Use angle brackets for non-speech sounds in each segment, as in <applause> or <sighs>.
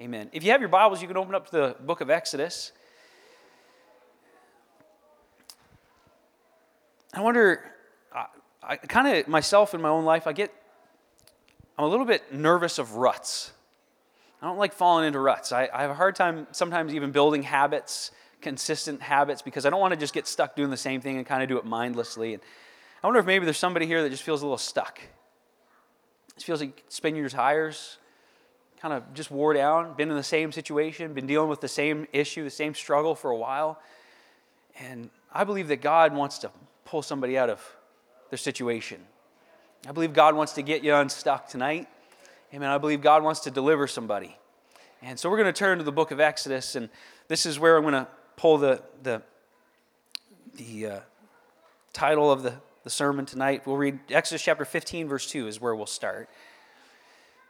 Amen. If you have your Bibles, you can open up to the book of Exodus. I wonder, I, I kind of myself in my own life, I get, I'm a little bit nervous of ruts. I don't like falling into ruts. I, I have a hard time sometimes even building habits, consistent habits, because I don't want to just get stuck doing the same thing and kind of do it mindlessly. And I wonder if maybe there's somebody here that just feels a little stuck. It feels like spinning your tires, kind of just wore down, been in the same situation, been dealing with the same issue, the same struggle for a while. And I believe that God wants to pull somebody out of their situation. I believe God wants to get you unstuck tonight. Amen. I believe God wants to deliver somebody. And so we're going to turn to the book of Exodus, and this is where I'm going to pull the, the, the uh, title of the, the sermon tonight. We'll read Exodus chapter 15, verse 2 is where we'll start.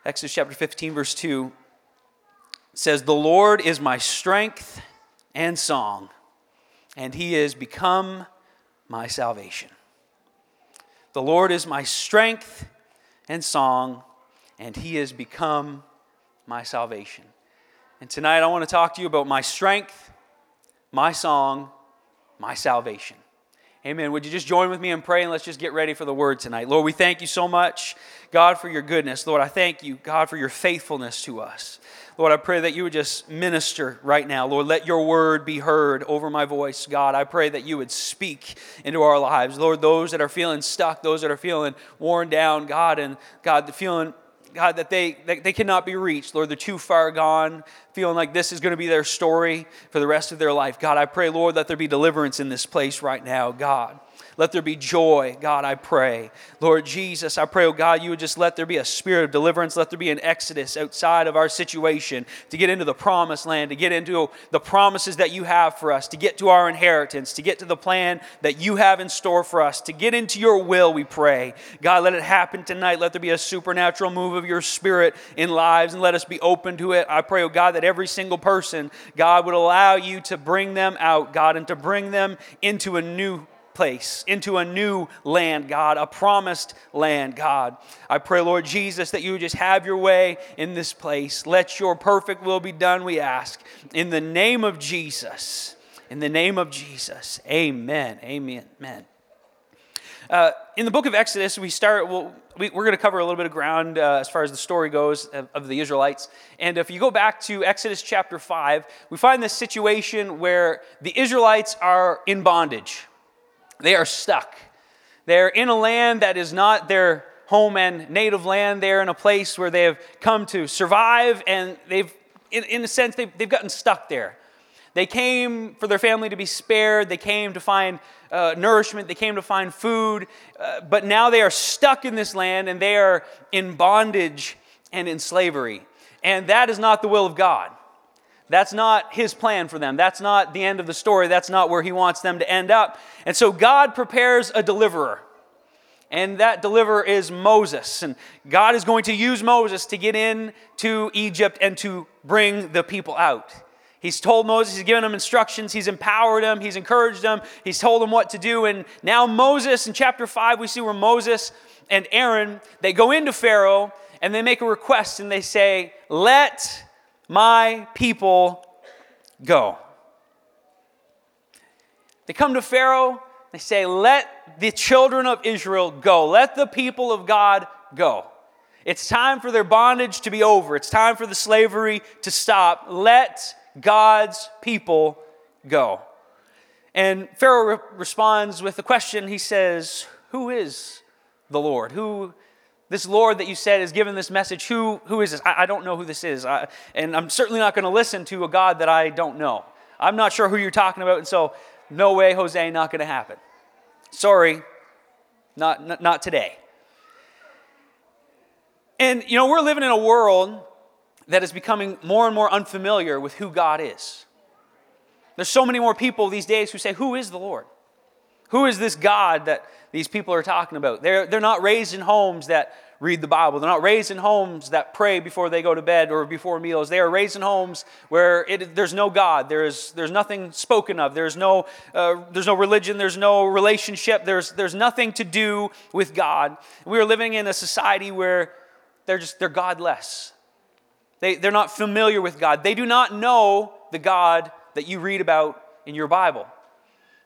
Exodus chapter 15, verse 2 says, The Lord is my strength and song, and he has become my salvation. The Lord is my strength and song, and he has become my salvation. And tonight I want to talk to you about my strength, my song, my salvation. Amen. Would you just join with me and pray and let's just get ready for the word tonight? Lord, we thank you so much, God, for your goodness. Lord, I thank you, God, for your faithfulness to us. Lord, I pray that you would just minister right now. Lord, let your word be heard over my voice, God. I pray that you would speak into our lives. Lord, those that are feeling stuck, those that are feeling worn down, God, and God, feeling God, that they, that they cannot be reached. Lord, they're too far gone, feeling like this is going to be their story for the rest of their life. God, I pray, Lord, that there be deliverance in this place right now, God. Let there be joy, God, I pray. Lord Jesus, I pray, oh God, you would just let there be a spirit of deliverance. Let there be an exodus outside of our situation to get into the promised land, to get into the promises that you have for us, to get to our inheritance, to get to the plan that you have in store for us, to get into your will, we pray. God, let it happen tonight. Let there be a supernatural move of your spirit in lives and let us be open to it. I pray, oh God, that every single person, God, would allow you to bring them out, God, and to bring them into a new place, into a new land, God, a promised land, God. I pray, Lord Jesus, that you would just have your way in this place. Let your perfect will be done, we ask. In the name of Jesus. In the name of Jesus. Amen. Amen. Amen. Uh, in the book of Exodus, we start, well, we, are going to cover a little bit of ground uh, as far as the story goes of, of, the Israelites. And if you go back to Exodus chapter 5, we find this situation where the Israelites are in bondage. They are stuck. They're in a land that is not their home and native land. They're in a place where they have come to survive, and they've, in, in a sense, they've, they've gotten stuck there. They came for their family to be spared. They came to find uh, nourishment. They came to find food. Uh, but now they are stuck in this land and they are in bondage and in slavery. And that is not the will of God. That's not his plan for them. That's not the end of the story. That's not where he wants them to end up. And so God prepares a deliverer. And that deliverer is Moses. And God is going to use Moses to get into Egypt and to bring the people out. He's told Moses, he's given him instructions, he's empowered him, he's encouraged him, he's told him what to do. And now Moses, in chapter 5, we see where Moses and Aaron, they go into Pharaoh and they make a request and they say, Let my people go. They come to Pharaoh, they say, Let the children of Israel go. Let the people of God go. It's time for their bondage to be over. It's time for the slavery to stop. Let God's people go. And Pharaoh re- responds with a question. He says, Who is the Lord? Who this Lord that you said is given this message, who, who is this? I, I don't know who this is. I, and I'm certainly not going to listen to a God that I don't know. I'm not sure who you're talking about, and so no way, Jose, not going to happen. Sorry, not, not, not today. And, you know, we're living in a world that is becoming more and more unfamiliar with who God is. There's so many more people these days who say, Who is the Lord? Who is this God that these people are talking about? They're, they're not raised in homes that read the Bible. They're not raised in homes that pray before they go to bed or before meals. They are raised in homes where it, there's no God. There's, there's nothing spoken of. There's no, uh, there's no religion. There's no relationship. There's, there's nothing to do with God. We are living in a society where they're just, they're godless. They, they're not familiar with God. They do not know the God that you read about in your Bible.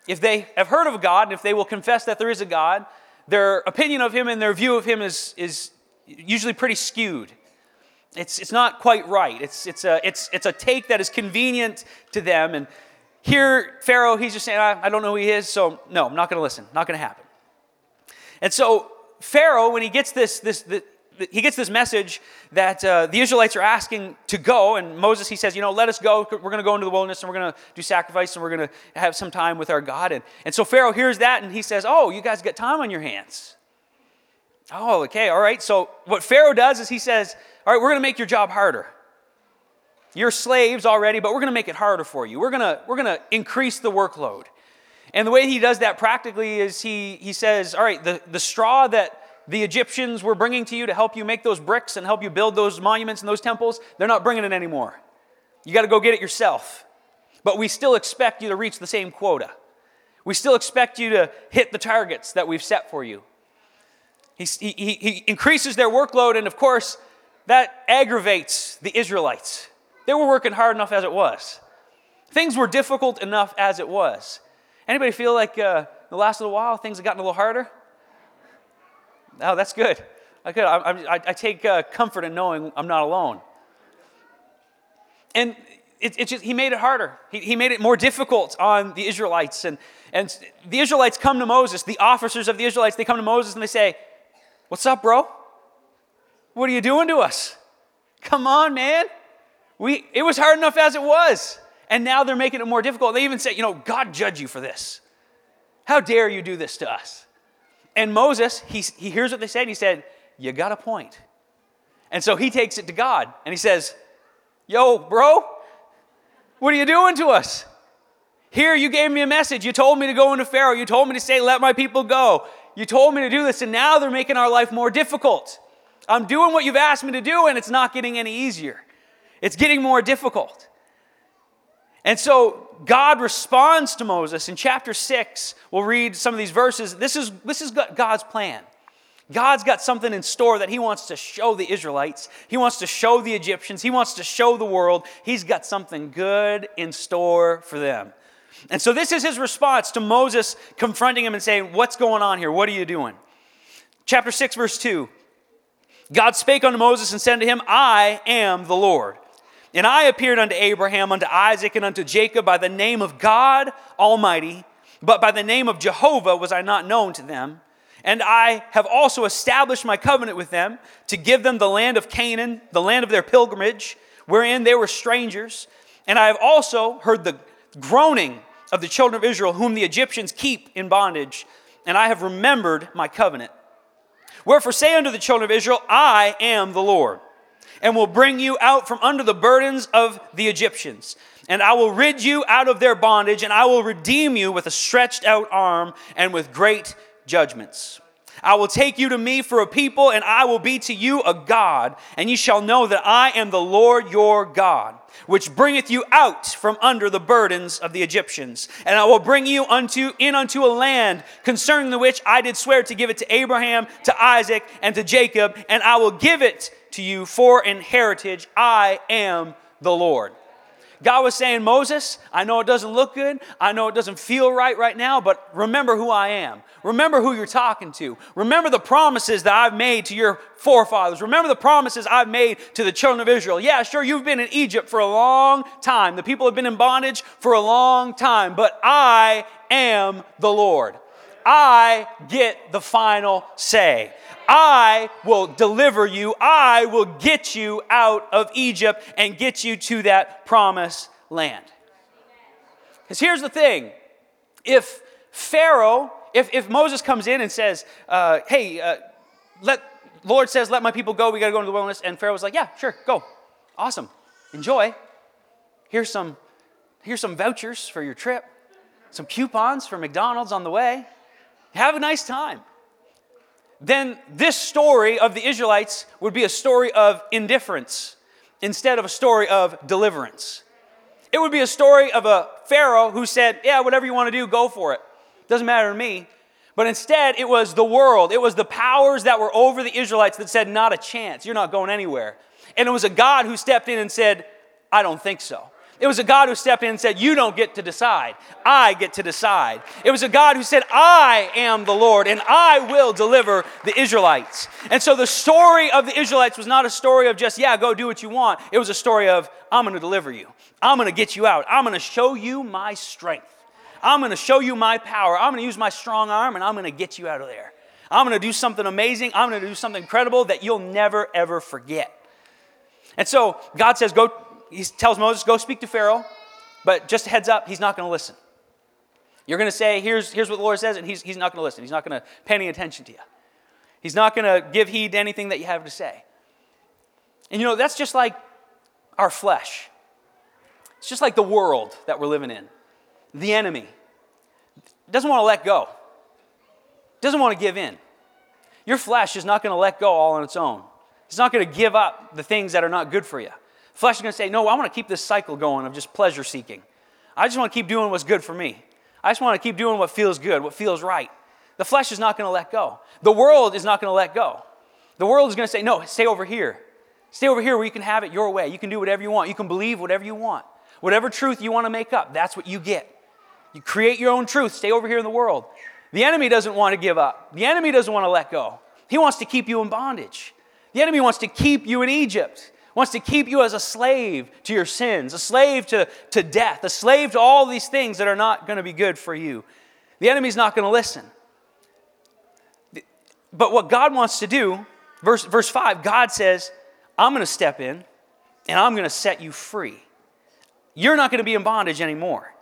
If they have heard of God, and if they will confess that there is a God, their opinion of Him and their view of Him is, is usually pretty skewed. It's, it's not quite right. It's, it's, a, it's, it's a take that is convenient to them. And here, Pharaoh, he's just saying, I, I don't know who he is, so no, I'm not going to listen. Not going to happen. And so, Pharaoh, when he gets this, this, this he gets this message that uh, the Israelites are asking to go, and Moses he says, you know, let us go. We're going to go into the wilderness and we're going to do sacrifice and we're going to have some time with our God. And, and so Pharaoh hears that and he says, oh, you guys got time on your hands. Oh, okay, all right. So what Pharaoh does is he says, all right, we're going to make your job harder. You're slaves already, but we're going to make it harder for you. We're going to, we're going to increase the workload. And the way he does that practically is he, he says, All right, the, the straw that the Egyptians were bringing to you to help you make those bricks and help you build those monuments and those temples, they're not bringing it anymore. You got to go get it yourself. But we still expect you to reach the same quota. We still expect you to hit the targets that we've set for you. He, he, he increases their workload, and of course, that aggravates the Israelites. They were working hard enough as it was. Things were difficult enough as it was. Anybody feel like uh, the last little while things have gotten a little harder? Oh, that's good. I, could, I, I, I take uh, comfort in knowing I'm not alone. And it, it just, he made it harder. He, he made it more difficult on the Israelites. And, and the Israelites come to Moses, the officers of the Israelites, they come to Moses and they say, What's up, bro? What are you doing to us? Come on, man. We, it was hard enough as it was. And now they're making it more difficult. They even say, you know, God judge you for this. How dare you do this to us? And Moses, he, he hears what they said. He said, You got a point. And so he takes it to God and he says, Yo, bro, what are you doing to us? Here, you gave me a message. You told me to go into Pharaoh. You told me to say, Let my people go. You told me to do this, and now they're making our life more difficult. I'm doing what you've asked me to do, and it's not getting any easier. It's getting more difficult. And so God responds to Moses in chapter 6. We'll read some of these verses. This is, this is God's plan. God's got something in store that He wants to show the Israelites. He wants to show the Egyptians. He wants to show the world. He's got something good in store for them. And so, this is His response to Moses confronting him and saying, What's going on here? What are you doing? Chapter 6, verse 2 God spake unto Moses and said to him, I am the Lord. And I appeared unto Abraham, unto Isaac, and unto Jacob by the name of God Almighty, but by the name of Jehovah was I not known to them. And I have also established my covenant with them to give them the land of Canaan, the land of their pilgrimage, wherein they were strangers. And I have also heard the groaning of the children of Israel, whom the Egyptians keep in bondage. And I have remembered my covenant. Wherefore say unto the children of Israel, I am the Lord, and will bring you out from under the burdens of the Egyptians. And I will rid you out of their bondage, and I will redeem you with a stretched out arm and with great judgments. I will take you to me for a people, and I will be to you a God, and ye shall know that I am the Lord your God, which bringeth you out from under the burdens of the Egyptians. And I will bring you unto in unto a land concerning the which I did swear to give it to Abraham, to Isaac, and to Jacob, and I will give it to you for an heritage. I am the Lord. God was saying, Moses, I know it doesn't look good. I know it doesn't feel right right now, but remember who I am. Remember who you're talking to. Remember the promises that I've made to your forefathers. Remember the promises I've made to the children of Israel. Yeah, sure, you've been in Egypt for a long time. The people have been in bondage for a long time, but I am the Lord. I get the final say. I will deliver you. I will get you out of Egypt and get you to that promised land. Because here's the thing if Pharaoh, if, if Moses comes in and says, uh, hey, uh, let, Lord says, let my people go, we got to go into the wilderness, and Pharaoh was like, yeah, sure, go. Awesome. Enjoy. Here's some, here's some vouchers for your trip, some coupons for McDonald's on the way. Have a nice time. Then this story of the Israelites would be a story of indifference instead of a story of deliverance. It would be a story of a Pharaoh who said, Yeah, whatever you want to do, go for it. Doesn't matter to me. But instead, it was the world, it was the powers that were over the Israelites that said, Not a chance. You're not going anywhere. And it was a God who stepped in and said, I don't think so. It was a God who stepped in and said, You don't get to decide. I get to decide. It was a God who said, I am the Lord and I will deliver the Israelites. And so the story of the Israelites was not a story of just, yeah, go do what you want. It was a story of, I'm going to deliver you. I'm going to get you out. I'm going to show you my strength. I'm going to show you my power. I'm going to use my strong arm and I'm going to get you out of there. I'm going to do something amazing. I'm going to do something incredible that you'll never, ever forget. And so God says, Go he tells Moses, go speak to Pharaoh, but just heads up, he's not going to listen. You're going to say, here's, here's what the Lord says, and he's, he's not going to listen. He's not going to pay any attention to you. He's not going to give heed to anything that you have to say. And you know, that's just like our flesh. It's just like the world that we're living in. The enemy doesn't want to let go, doesn't want to give in. Your flesh is not going to let go all on its own. It's not going to give up the things that are not good for you. Flesh is going to say, No, I want to keep this cycle going of just pleasure seeking. I just want to keep doing what's good for me. I just want to keep doing what feels good, what feels right. The flesh is not going to let go. The world is not going to let go. The world is going to say, No, stay over here. Stay over here where you can have it your way. You can do whatever you want. You can believe whatever you want. Whatever truth you want to make up, that's what you get. You create your own truth. Stay over here in the world. The enemy doesn't want to give up. The enemy doesn't want to let go. He wants to keep you in bondage. The enemy wants to keep you in Egypt wants to keep you as a slave to your sins, a slave to, to death, a slave to all these things that are not going to be good for you. The enemy's not going to listen. But what God wants to do, verse, verse 5, God says, I'm going to step in and I'm going to set you free. You're not going to be in bondage anymore.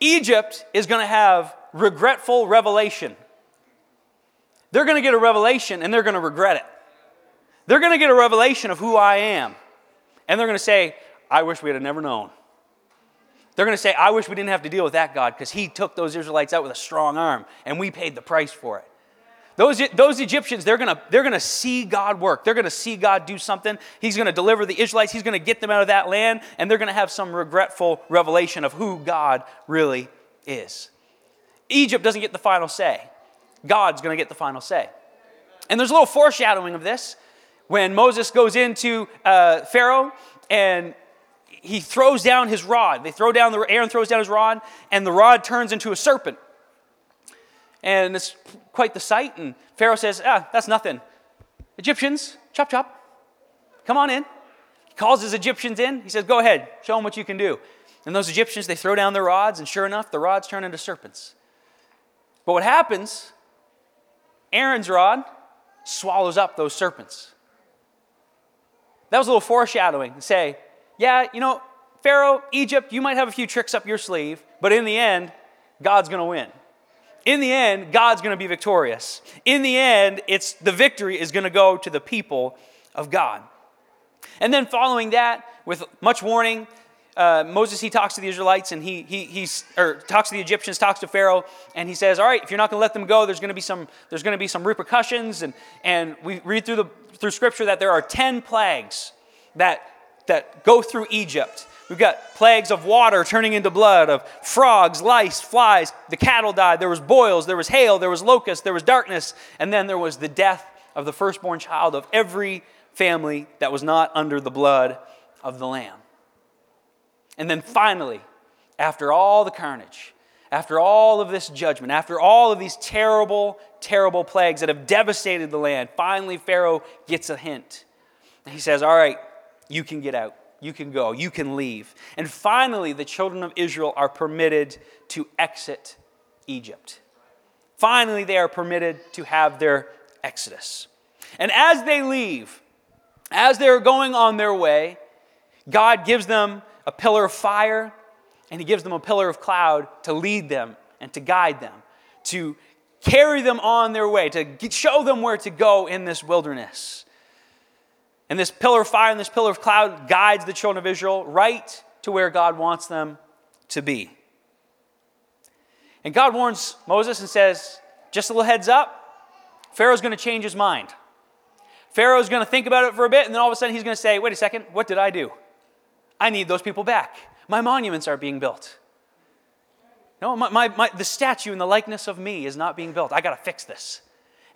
Egypt is going to have regretful revelation. They're going to get a revelation and they're going to regret it. They're going to get a revelation of who I am. And they're going to say, I wish we had never known. They're going to say, I wish we didn't have to deal with that God because he took those Israelites out with a strong arm and we paid the price for it. Those, those Egyptians, they're going to they're to see God work. They're going to see God do something. He's going to deliver the Israelites. He's going to get them out of that land, and they're going to have some regretful revelation of who God really is. Egypt doesn't get the final say. God's going to get the final say. And there's a little foreshadowing of this when Moses goes into uh, Pharaoh and he throws down his rod. They throw down the Aaron throws down his rod, and the rod turns into a serpent. And it's quite the sight. And Pharaoh says, "Ah, that's nothing. Egyptians, chop chop, come on in." He calls his Egyptians in. He says, "Go ahead, show them what you can do." And those Egyptians, they throw down their rods, and sure enough, the rods turn into serpents. But what happens? Aaron's rod swallows up those serpents. That was a little foreshadowing to say, yeah, you know, Pharaoh, Egypt, you might have a few tricks up your sleeve, but in the end, God's going to win. In the end, God's going to be victorious. In the end, it's the victory is going to go to the people of God. And then following that, with much warning, uh, Moses he talks to the Israelites and he he he's or talks to the Egyptians, talks to Pharaoh, and he says, "All right, if you're not going to let them go, there's going to be some there's going to be some repercussions." And and we read through the through Scripture that there are 10 plagues that, that go through Egypt. We've got plagues of water turning into blood, of frogs, lice, flies. The cattle died. There was boils, there was hail, there was locusts, there was darkness, and then there was the death of the firstborn child of every family that was not under the blood of the Lamb. And then finally, after all the carnage, after all of this judgment, after all of these terrible, terrible plagues that have devastated the land, finally Pharaoh gets a hint. He says, All right, you can get out. You can go. You can leave. And finally, the children of Israel are permitted to exit Egypt. Finally, they are permitted to have their exodus. And as they leave, as they're going on their way, God gives them a pillar of fire and he gives them a pillar of cloud to lead them and to guide them, to carry them on their way, to show them where to go in this wilderness. And this pillar of fire and this pillar of cloud guides the children of Israel right to where God wants them to be. And God warns Moses and says, just a little heads up, Pharaoh's going to change his mind. Pharaoh's going to think about it for a bit, and then all of a sudden he's going to say, wait a second, what did I do? I need those people back. My monuments are being built. No, my, my, my, the statue in the likeness of me is not being built. I got to fix this.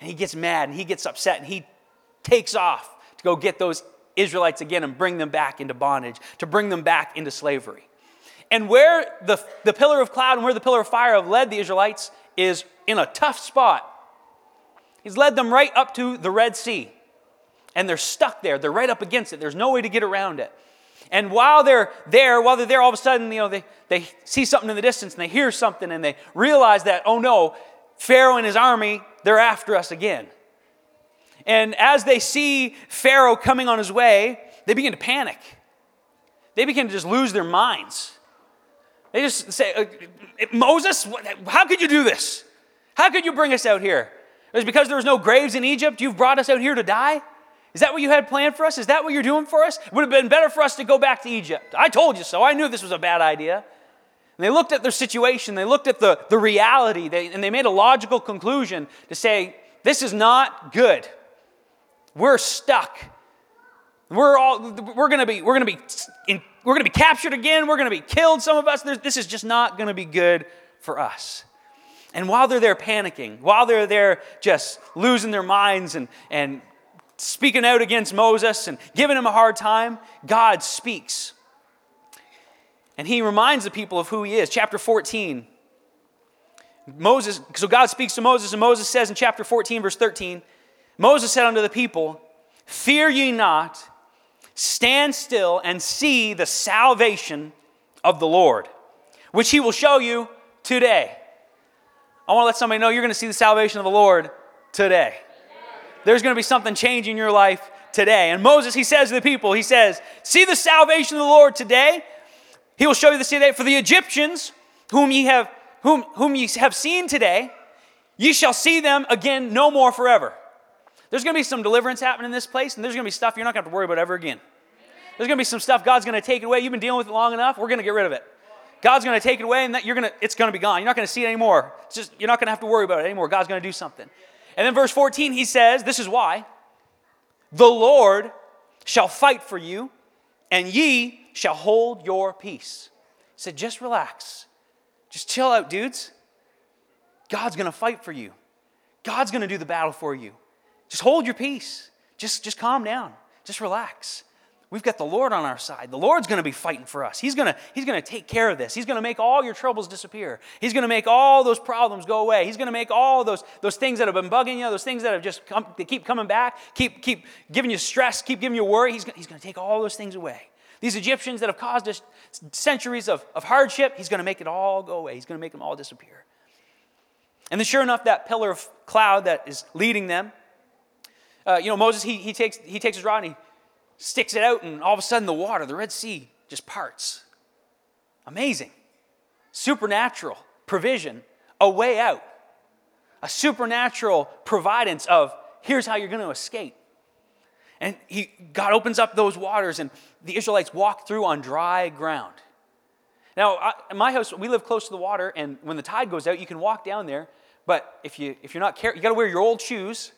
And he gets mad and he gets upset and he takes off to go get those Israelites again and bring them back into bondage, to bring them back into slavery. And where the, the pillar of cloud and where the pillar of fire have led the Israelites is in a tough spot. He's led them right up to the Red Sea. And they're stuck there. They're right up against it. There's no way to get around it. And while they're there, while they're there, all of a sudden, you know, they, they see something in the distance and they hear something and they realize that, oh no, Pharaoh and his army, they're after us again. And as they see Pharaoh coming on his way, they begin to panic. They begin to just lose their minds. They just say, uh, Moses, how could you do this? How could you bring us out here? It was because there was no graves in Egypt. You've brought us out here to die? Is that what you had planned for us? Is that what you're doing for us? It would have been better for us to go back to Egypt. I told you so. I knew this was a bad idea. And they looked at their situation, they looked at the, the reality, they, and they made a logical conclusion to say, this is not good. We're stuck. We're all we're gonna be we're gonna be in, we're gonna be captured again. We're gonna be killed. Some of us. This is just not gonna be good for us. And while they're there panicking, while they're there just losing their minds and, and speaking out against Moses and giving him a hard time, God speaks. And he reminds the people of who he is. Chapter 14. Moses, so God speaks to Moses, and Moses says in chapter 14, verse 13, Moses said unto the people, Fear ye not, stand still and see the salvation of the Lord, which he will show you today. I want to let somebody know you're going to see the salvation of the Lord today. There's going to be something changing your life today. And Moses, he says to the people, he says, See the salvation of the Lord today. He will show you the today. For the Egyptians, whom ye have whom, whom ye have seen today, ye shall see them again no more forever. There's going to be some deliverance happening in this place, and there's going to be stuff you're not going to have to worry about ever again. There's going to be some stuff God's going to take away. You've been dealing with it long enough. We're going to get rid of it. God's going to take it away and that you're going to, it's going to be gone. You're not going to see it anymore. It's just, you're not going to have to worry about it anymore. God's going to do something. And then verse 14, he says, This is why the Lord shall fight for you, and ye shall hold your peace. He said, Just relax. Just chill out, dudes. God's to fight for you. God's to do the battle for you. Just hold your peace. Just, just calm down. Just relax. We've got the Lord on our side. The Lord's going to be fighting for us. He's going to, he's going to take care of this. He's going to make all your troubles disappear. He's going to make all those problems go away. He's going to make all those, those things that have been bugging you, those things that have just come, they keep coming back, keep, keep giving you stress, keep giving you worry. He's, he's going to take all those things away. These Egyptians that have caused us centuries of, of hardship, he's going to make it all go away. He's going to make them all disappear. And then, sure enough, that pillar of cloud that is leading them, uh, you know, Moses, he, he, takes, he takes his rod and he sticks it out, and all of a sudden the water, the Red Sea, just parts. Amazing. Supernatural provision, a way out, a supernatural providence of here's how you're going to escape. And he, God opens up those waters, and the Israelites walk through on dry ground. Now, I, my house, we live close to the water, and when the tide goes out, you can walk down there. But if you if you're not careful, you got to wear your old shoes,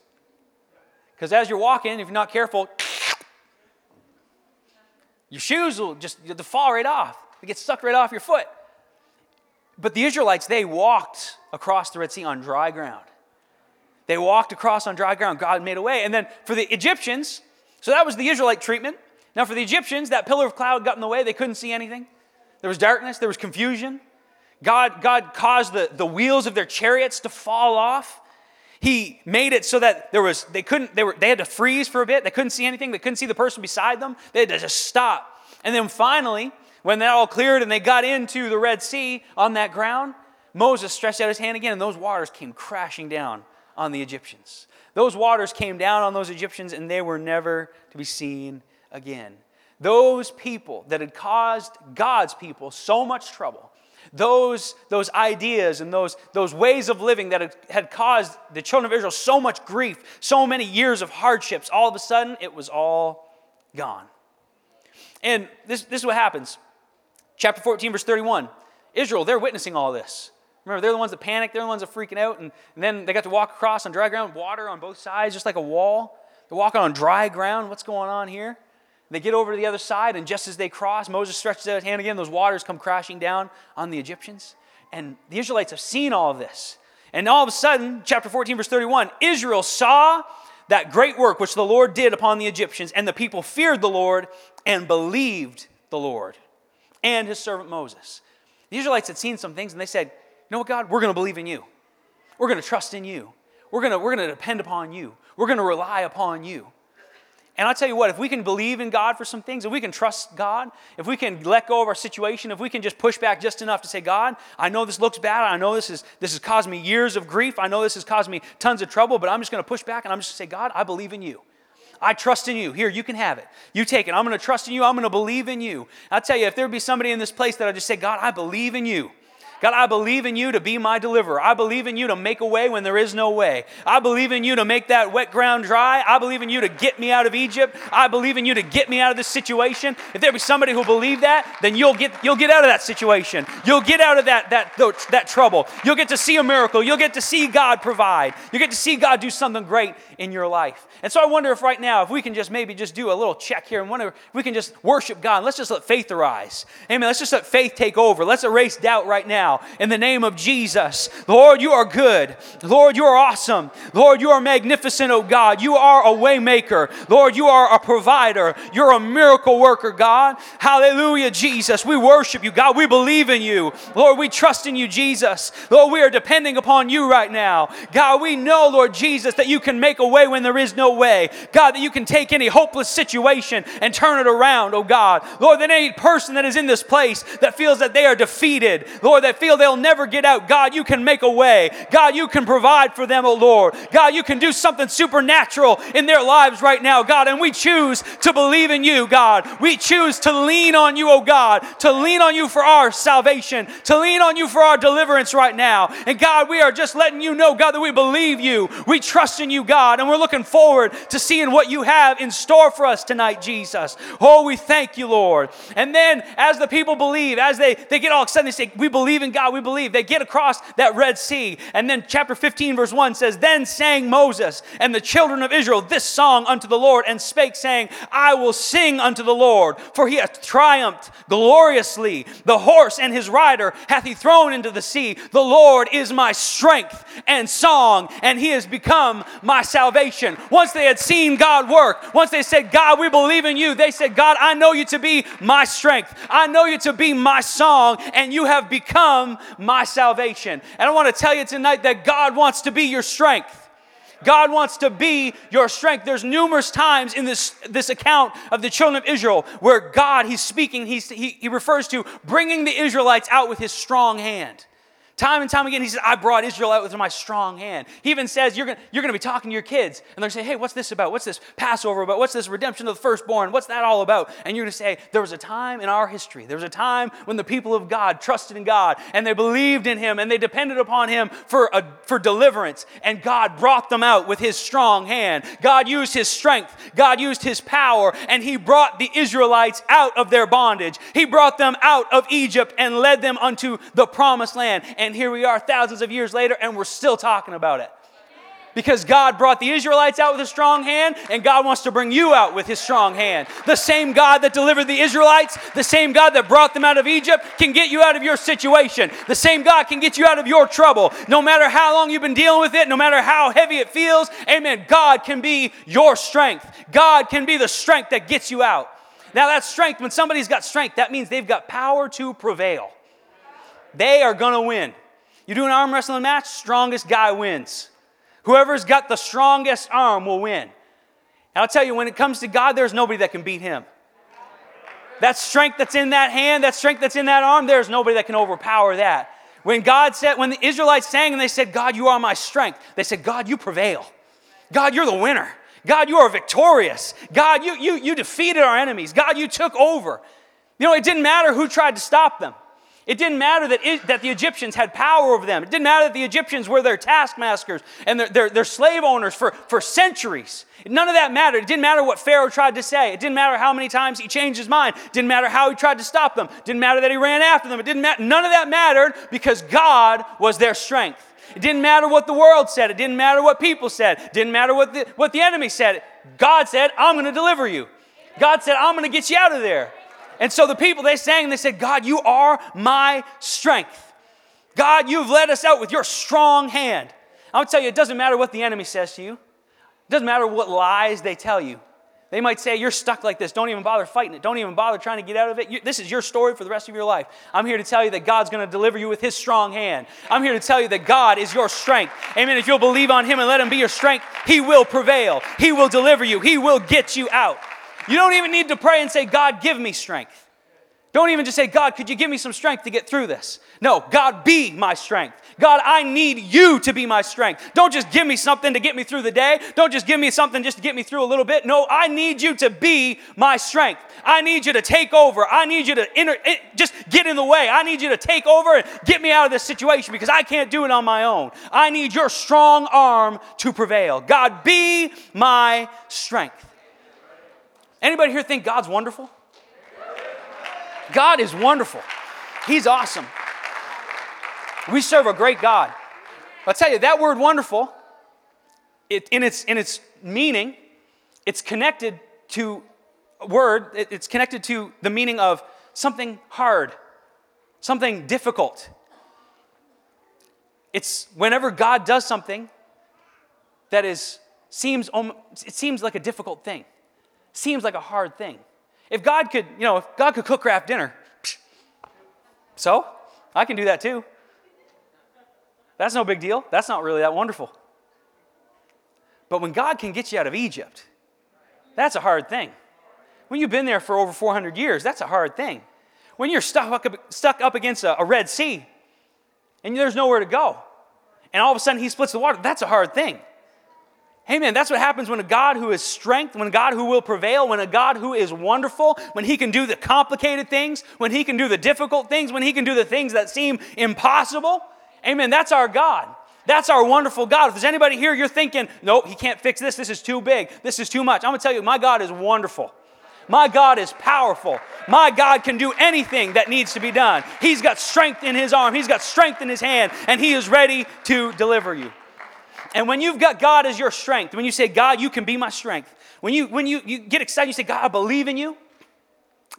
because as you're walking, if you're not careful, your shoes will just you'll fall right off. They get stuck right off your foot. But the Israelites, they walked across the Red Sea on dry ground. They walked across on dry ground. God made a way. And then for the Egyptians, so that was the Israelite treatment. Now for the Egyptians, that pillar of cloud got in the way. They couldn't see anything. There was darkness, there was confusion. God, God caused the, the wheels of their chariots to fall off. He made it so that there was they couldn't they were they had to freeze for a bit. They couldn't see anything. They couldn't see the person beside them. They had to just stop. And then finally, when that all cleared and they got into the Red Sea on that ground, Moses stretched out his hand again, and those waters came crashing down on the Egyptians. Those waters came down on those Egyptians, and they were never to be seen again. Those people that had caused God's people so much trouble those, those ideas and those, those ways of living that had, caused the children of Israel so much grief, so many years of hardships, all of a sudden it was all gone. And this, this is what happens. Chapter 14, verse 31. Israel, they're witnessing all this. Remember, they're the ones that panic, they're the ones that freaking out, and, and then they got to walk across on dry ground, water on both sides, just like a wall. They're walking on dry ground. What's going on here? They get over to the other side, and just as they cross, Moses stretches out his hand again. Those waters come crashing down on the Egyptians. And the Israelites have seen all of this. And all of a sudden, chapter 14, verse 31, Israel saw that great work which the Lord did upon the Egyptians, and the people feared the Lord and believed the Lord and his servant Moses. The Israelites had seen some things and they said, You know what, God? We're going to believe in you. We're going to trust in you. We're going to, we're going to depend upon you. We're going to rely upon you. And I'll tell you what, if we can believe in God for some things, if we can trust God, if we can let go of our situation, if we can just push back just enough to say, God, I know this looks bad. I know this, is, this has caused me years of grief. I know this has caused me tons of trouble, but I'm just going to push back and I'm just going to say, God, I believe in you. I trust in you. Here, you can have it. You take it. I'm going to trust in you. I'm going to believe in you. I'll tell you, if there be somebody in this place that I just say, God, I believe in you. God, I believe in you to be my deliverer. I believe in you to make a way when there is no way. I believe in you to make that wet ground dry. I believe in you to get me out of Egypt. I believe in you to get me out of this situation. If there be somebody who believe that, then you'll get you'll get out of that situation. You'll get out of that that that trouble. You'll get to see a miracle. You'll get to see God provide. You get to see God do something great in your life. And so I wonder if right now, if we can just maybe just do a little check here and wonder we can just worship God. Let's just let faith arise. Amen. Let's just let faith take over. Let's erase doubt right now now in the name of Jesus. Lord, you are good. Lord, you are awesome. Lord, you are magnificent, oh God. You are a waymaker. Lord, you are a provider. You're a miracle worker, God. Hallelujah, Jesus. We worship you, God. We believe in you. Lord, we trust in you, Jesus. Lord, we are depending upon you right now. God, we know, Lord Jesus, that you can make a way when there is no way. God, that you can take any hopeless situation and turn it around, oh God. Lord, that any person that is in this place that feels that they are defeated, Lord, that feel they'll never get out. God, you can make a way. God, you can provide for them, oh Lord. God, you can do something supernatural in their lives right now, God. And we choose to believe in you, God. We choose to lean on you, oh God, to lean on you for our salvation, to lean on you for our deliverance right now. And God, we are just letting you know, God, that we believe you. We trust in you, God, and we're looking forward to seeing what you have in store for us tonight, Jesus. Oh, we thank you, Lord. And then as the people believe, as they, they get all excited, they say, We believe God, we believe. They get across that Red Sea. And then chapter 15, verse 1 says, Then sang Moses and the children of Israel this song unto the Lord, and spake, saying, I will sing unto the Lord, for he hath triumphed gloriously. The horse and his rider hath he thrown into the sea. The Lord is my strength and song, and he has become my salvation. Once they had seen God work, once they said, God, we believe in you, they said, God, I know you to be my strength. I know you to be my song, and you have become become my salvation. And I want to tell you tonight that God wants to be your strength. God wants to be your strength. There's numerous times in this, this account of the children of Israel where God, He's speaking, he's, he, he refers to bringing the Israelites out with His strong hand. Time and time again, he says, I brought Israel out with my strong hand. He even says, You're going you're to be talking to your kids, and they're going to say, Hey, what's this about? What's this Passover about? What's this redemption of the firstborn? What's that all about? And you're going to say, There was a time in our history, there was a time when the people of God trusted in God, and they believed in Him, and they depended upon Him for, a, for deliverance, and God brought them out with His strong hand. God used His strength, God used His power, and He brought the Israelites out of their bondage. He brought them out of Egypt and led them unto the promised land. And and here we are thousands of years later, and we're still talking about it. Because God brought the Israelites out with a strong hand, and God wants to bring you out with His strong hand. The same God that delivered the Israelites, the same God that brought them out of Egypt, can get you out of your situation. The same God can get you out of your trouble. No matter how long you've been dealing with it, no matter how heavy it feels, amen. God can be your strength. God can be the strength that gets you out. Now, that strength, when somebody's got strength, that means they've got power to prevail. They are going to win. You do an arm wrestling match, strongest guy wins. Whoever's got the strongest arm will win. And I'll tell you, when it comes to God, there's nobody that can beat him. That strength that's in that hand, that strength that's in that arm, there's nobody that can overpower that. When God said, when the Israelites sang and they said, God, you are my strength, they said, God, you prevail. God, you're the winner. God, you are victorious. God, you, you, you defeated our enemies. God, you took over. You know, it didn't matter who tried to stop them. It didn't matter that, it, that the Egyptians had power over them. It didn't matter that the Egyptians were their taskmasters and their, their, their slave owners for, for centuries. None of that mattered. It didn't matter what Pharaoh tried to say. It didn't matter how many times he changed his mind. It didn't matter how he tried to stop them. It didn't matter that he ran after them. It didn't matter. None of that mattered because God was their strength. It didn't matter what the world said. It didn't matter what people said. It didn't matter what the, what the enemy said. God said, I'm going to deliver you. God said, I'm going to get you out of there. And so the people, they sang and they said, God, you are my strength. God, you've led us out with your strong hand. I'll tell you, it doesn't matter what the enemy says to you. It doesn't matter what lies they tell you. They might say, You're stuck like this. Don't even bother fighting it. Don't even bother trying to get out of it. You, this is your story for the rest of your life. I'm here to tell you that God's going to deliver you with His strong hand. I'm here to tell you that God is your strength. Amen. If you'll believe on Him and let Him be your strength, He will prevail. He will deliver you. He will get you out. You don't even need to pray and say, God, give me strength. Don't even just say, God, could you give me some strength to get through this? No, God, be my strength. God, I need you to be my strength. Don't just give me something to get me through the day. Don't just give me something just to get me through a little bit. No, I need you to be my strength. I need you to take over. I need you to inter- just get in the way. I need you to take over and get me out of this situation because I can't do it on my own. I need your strong arm to prevail. God, be my strength. Anybody here think God's wonderful? God is wonderful. He's awesome. We serve a great God. I'll tell you, that word wonderful, it, in, its, in its meaning, it's connected to a word, it, it's connected to the meaning of something hard, something difficult. It's whenever God does something that is seems it seems like a difficult thing, seems like a hard thing. If God could, you know, if God could cook Kraft dinner, so I can do that too. That's no big deal. That's not really that wonderful. But when God can get you out of Egypt, that's a hard thing. When you've been there for over 400 years, that's a hard thing. When you're stuck up, against a Red Sea and there's nowhere to go, and all of a sudden He splits the water, that's a hard thing. Amen. That's what happens when a God who is strength, when a God who will prevail, when a God who is wonderful, when He can do the complicated things, when He can do the difficult things, when He can do the things that seem impossible. Amen. That's our God. That's our wonderful God. If there's anybody here, you're thinking, nope, He can't fix this. This is too big. This is too much. I'm going to tell you, my God is wonderful. My God is powerful. My God can do anything that needs to be done. He's got strength in His arm, He's got strength in His hand, and He is ready to deliver you. And when you've got God as your strength, when you say, God, you can be my strength, when you, when you, you get excited, you say, God, I believe in you,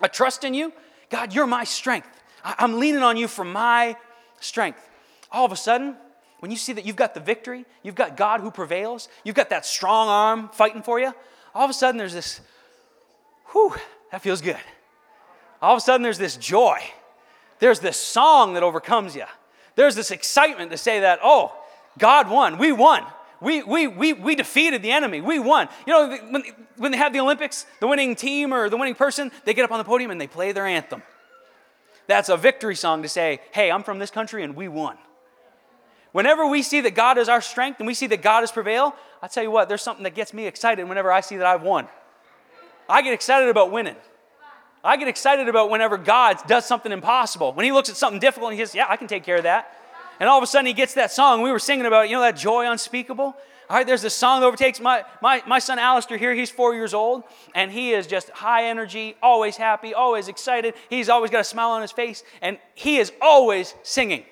I trust in you, God, you're my strength. I, I'm leaning on you for my strength. All of a sudden, when you see that you've got the victory, you've got God who prevails, you've got that strong arm fighting for you, all of a sudden there's this, whew, that feels good. All of a sudden there's this joy. There's this song that overcomes you. There's this excitement to say that, oh, God won. We won. We, we, we, we defeated the enemy. We won. You know, when, when they have the Olympics, the winning team or the winning person, they get up on the podium and they play their anthem. That's a victory song to say, hey, I'm from this country and we won. Whenever we see that God is our strength and we see that God has prevailed, I tell you what, there's something that gets me excited whenever I see that I've won. I get excited about winning. I get excited about whenever God does something impossible. When He looks at something difficult and He says, Yeah, I can take care of that. And all of a sudden he gets that song. We were singing about, you know, that joy unspeakable. All right, there's this song that overtakes my, my, my son Alistair here. He's four years old, and he is just high energy, always happy, always excited. He's always got a smile on his face, and he is always singing.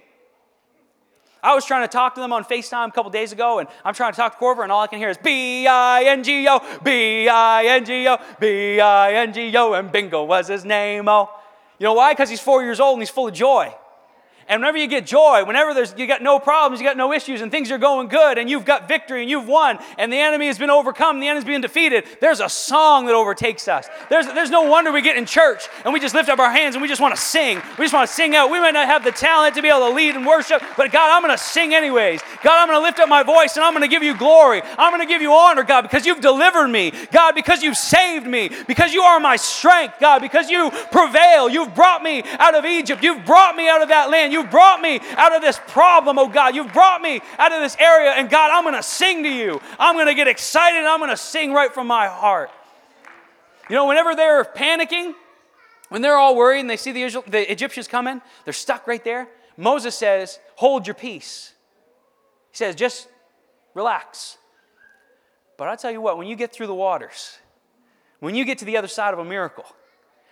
I was trying to talk to them on FaceTime a couple days ago, and I'm trying to talk to Corver, and all I can hear is B I N G O, B I N G O, B I N G O, and Bingo was his name. Oh, you know why? Because he's four years old and he's full of joy. And whenever you get joy, whenever there's, you got no problems, you got no issues, and things are going good, and you've got victory, and you've won, and the enemy has been overcome, the enemy's being defeated, there's a song that overtakes us. There's, there's no wonder we get in church and we just lift up our hands and we just want to sing. We just want to sing out. We might not have the talent to be able to lead and worship, but God, I'm going to sing anyways. God, I'm going to lift up my voice and I'm going to give you glory. I'm going to give you honor, God, because you've delivered me. God, because you've saved me. Because you are my strength, God, because you prevail. You've brought me out of Egypt. You've brought me out of that land. You've brought me out of this problem, oh God. You've brought me out of this area, and God, I'm going to sing to you. I'm going to get excited, I'm going to sing right from my heart. You know, whenever they're panicking, when they're all worried and they see the, the Egyptians coming, they're stuck right there. Moses says, Hold your peace. He says, Just relax. But I'll tell you what, when you get through the waters, when you get to the other side of a miracle,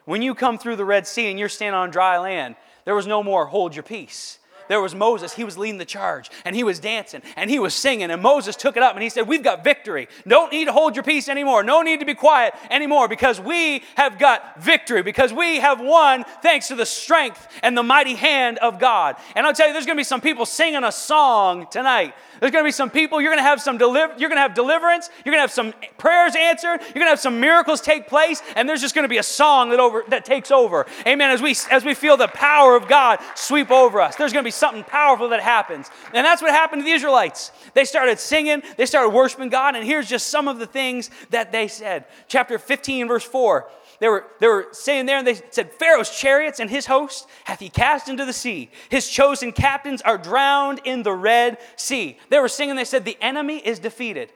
when you come through the Red Sea and you're standing on dry land, there was no more hold your peace. There was Moses. He was leading the charge and he was dancing and he was singing. And Moses took it up and he said, We've got victory. Don't need to hold your peace anymore. No need to be quiet anymore because we have got victory, because we have won thanks to the strength and the mighty hand of God. And I'll tell you, there's going to be some people singing a song tonight there's going to be some people, you're going to have some deliver, you're going to have deliverance, you're going to have some prayers answered, you're going to have some miracles take place, and there's just going to be a song that over that takes over. Amen. As we as we feel the power of God sweep over us, there's going to be something powerful that happens. And that's what happened to the Israelites. They started singing, they started worshiping God, and here's just some of the things that they said. Chapter 15, verse 4. They were, they were saying there, and they said, Pharaoh's chariots and his host hath he cast into the sea. His chosen captains are drowned in the Red Sea. They were singing, they said, The enemy is defeated.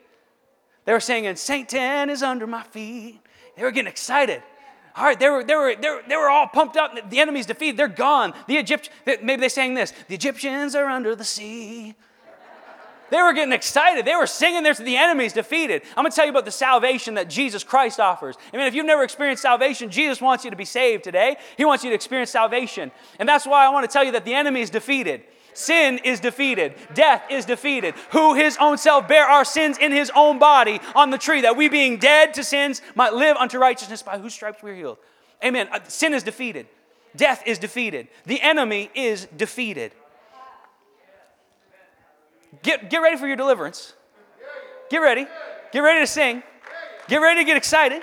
They were singing, Satan is under my feet. They were getting excited. All right, they were, they were, they were, they were all pumped up. The enemy's defeated. They're gone. The Egyptians, maybe they sang this The Egyptians are under the sea. They were getting excited. They were singing there to the enemy's defeated. I'm going to tell you about the salvation that Jesus Christ offers. I mean, if you've never experienced salvation, Jesus wants you to be saved today. He wants you to experience salvation. And that's why I want to tell you that the enemy is defeated. Sin is defeated. Death is defeated. Who his own self bare our sins in his own body on the tree, that we being dead to sins might live unto righteousness, by whose stripes we are healed. Amen. Uh, sin is defeated. Death is defeated. The enemy is defeated. Get, get ready for your deliverance. Get ready. Get ready to sing. Get ready to get excited.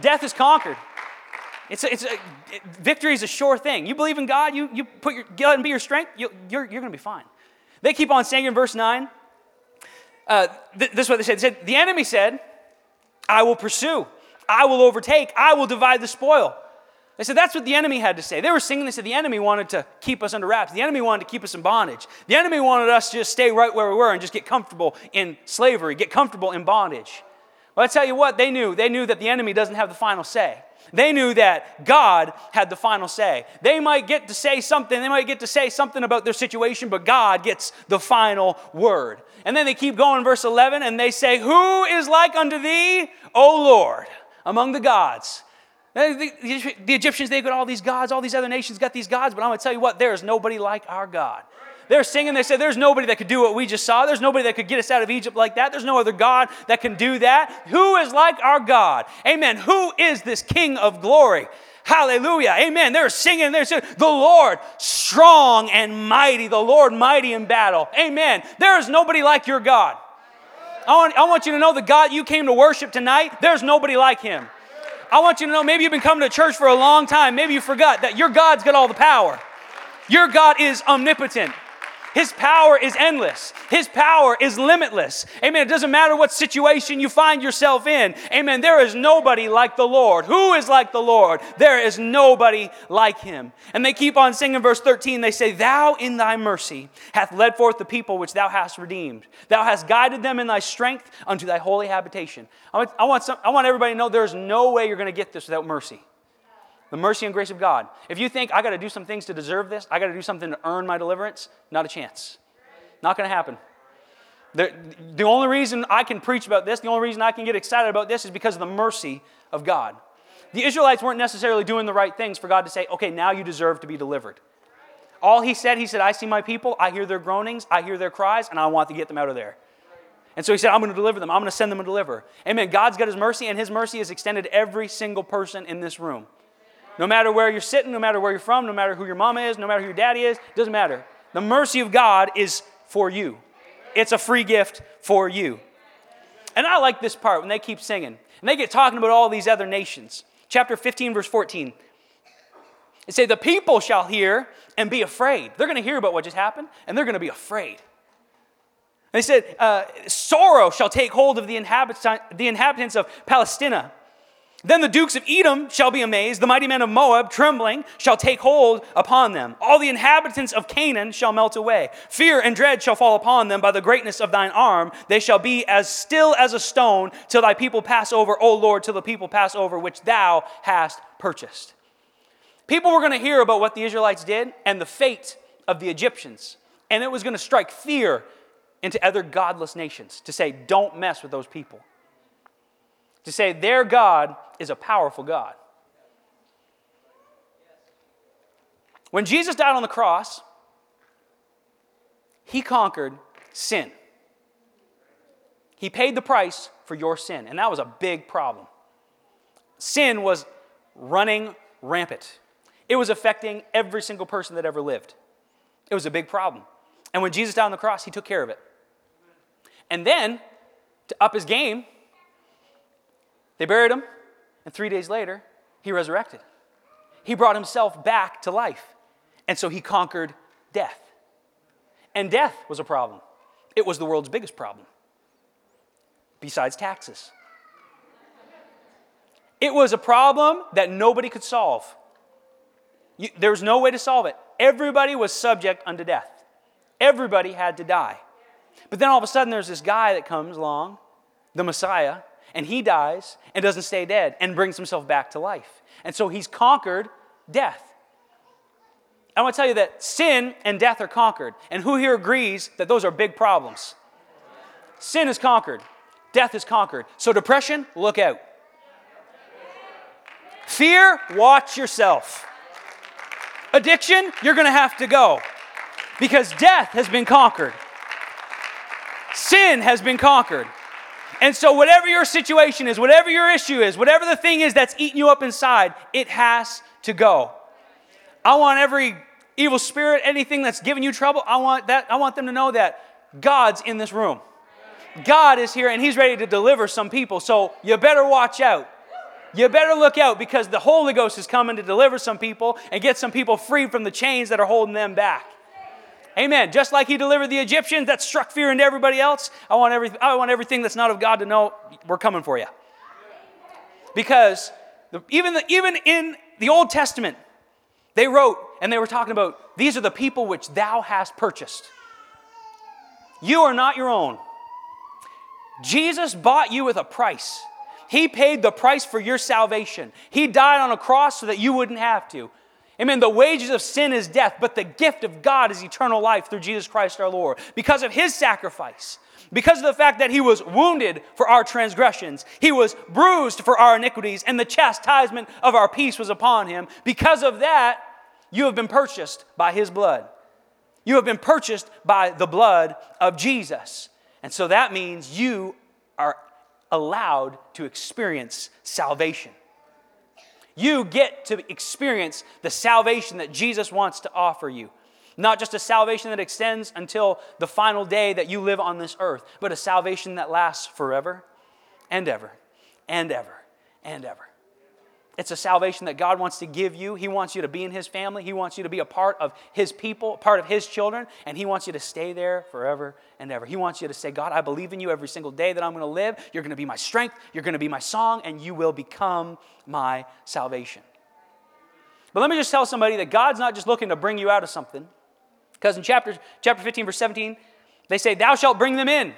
Death is conquered. It's a, it's a, it, victory is a sure thing. You believe in God, you, you put your, let Him be your strength, you, you're, you're going to be fine. They keep on saying in verse 9, uh, th- this is what they said. They said, The enemy said, I will pursue, I will overtake, I will divide the spoil. They said that's what the enemy had to say. They were singing, they said the enemy wanted to keep us under wraps. The enemy wanted to keep us in bondage. The enemy wanted us to just stay right where we were and just get comfortable in slavery, get comfortable in bondage. Well, I tell you what, they knew. They knew that the enemy doesn't have the final say. They knew that God had the final say. They might get to say something, they might get to say something about their situation, but God gets the final word. And then they keep going, verse 11, and they say, Who is like unto thee, O Lord, among the gods? The, the, the, Egyptians, they've got all these gods, all these other nations got these gods, but I'm going to tell you what, there is nobody like our God. They're singing, they said, There's nobody that could do what we just saw. There's nobody that could get us out of Egypt like that. There's no other God that can do that. Who is like our God? Amen. Who is this King of glory? Hallelujah. Amen. They're singing, they're saying, The Lord strong and mighty, the Lord mighty in battle. Amen. There is nobody like your God. I want, I want you to know the God you came to worship tonight, there's nobody like him. I want you to know maybe you've been coming to church for a long time. Maybe you forgot that your God's got all the power. Your God is omnipotent. His power is endless. His power is limitless. Amen. It doesn't matter what situation you find yourself in. Amen. There is nobody like the Lord. Who is like the Lord? There is nobody like him. And they keep on singing verse 13. They say, Thou in thy mercy hath led forth the people which thou hast redeemed. Thou hast guided them in thy strength unto thy holy habitation. I want, some, I want everybody to know there's no way you're going to get this without mercy the mercy and grace of God. If you think I got to do some things to deserve this, I got to do something to earn my deliverance, not a chance. Not going to happen. The, the only reason I can preach about this, the only reason I can get excited about this is because of the mercy of God. The Israelites weren't necessarily doing the right things for God to say, okay, now you deserve to be delivered. All he said, he said, I see my people, I hear their groanings, I hear their cries, and I want to get them out of there. And so he said, I'm going to deliver them. I'm going to send them a deliver. Amen. God's got his mercy, and his mercy is extended every single person in this room. No matter where you're sitting, no matter where you're from, no matter who your mama is, no matter who your daddy is, it doesn't matter. The mercy of God is for you. It's a free gift for you. And I like this part when they keep singing. And they get talking about all these other nations. Chapter 15, verse 14. It says, The people shall hear and be afraid. They're going to hear about what just happened, and they're going to be afraid. They said, uh, Sorrow shall take hold of the inhabitants of Palestina then the dukes of Edom shall be amazed, the mighty men of Moab, trembling, shall take hold upon them. All the inhabitants of Canaan shall melt away. Fear and dread shall fall upon them by the greatness of thine arm. They shall be as still as a stone till thy people pass over, O Lord, till the people pass over, which thou hast purchased. People were going to hear about what the Israelites did and the fate of the Egyptians, and it was going to strike fear into other godless nations to say, don't mess with those people to say their God is a powerful God. When Jesus died on the cross, He conquered sin. He paid the price for your sin, and that was a big problem. Sin was running rampant. It was affecting every single person that ever lived. It was a big problem. And when Jesus died on the cross, he took care of it. And then, to up his game, they buried him, and three days later, he resurrected. He brought himself back to life. And so he conquered death. And death was a problem. It was the world's biggest problem, besides taxes. It was a problem that nobody could solve. You, there was no way to solve it. Everybody was subject unto death. Everybody had to die. But then all of a sudden, there's this guy that comes along, the Messiah, and he dies and doesn't stay dead and brings himself back to life. And so he's conquered death. I want to tell you that sin and death are conquered. And who here agrees that those are big problems? Sin is conquered, death is conquered. So, depression, look out. Fear, watch yourself. Addiction, you're going to have to go because death has been conquered, sin has been conquered. And so, whatever your situation is, whatever your issue is, whatever the thing is that's eating you up inside, it has to go. I want every evil spirit, anything that's giving you trouble, I want that I want them to know that God's in this room. God is here and he's ready to deliver some people. So you better watch out. You better look out because the Holy Ghost is coming to deliver some people and get some people free from the chains that are holding them back. Amen. Just like he delivered the Egyptians that struck fear into everybody else, I want, every, I want everything that's not of God to know we're coming for you. Because the, even, the, even in the Old Testament, they wrote and they were talking about these are the people which thou hast purchased. You are not your own. Jesus bought you with a price. He paid the price for your salvation. He died on a cross so that you wouldn't have to. Amen. The wages of sin is death, but the gift of God is eternal life through Jesus Christ our Lord. Because of his sacrifice, because of the fact that he was wounded for our transgressions, he was bruised for our iniquities, and the chastisement of our peace was upon him. Because of that, you have been purchased by his blood. You have been purchased by the blood of Jesus. And so that means you are allowed to experience salvation. You get to experience the salvation that Jesus wants to offer you. Not just a salvation that extends until the final day that you live on this earth, but a salvation that lasts forever and ever and ever and ever. It's a salvation that God wants to give you. He wants you to be in His family. He wants you to be a part of His people, part of His children, and He wants you to stay there forever and ever. He wants you to say, God, I believe in you every single day that I'm going to live. You're going to be my strength. You're going to be my song, and you will become my salvation. But let me just tell somebody that God's not just looking to bring you out of something. Because in chapter, chapter 15, verse 17, they say, Thou shalt bring them in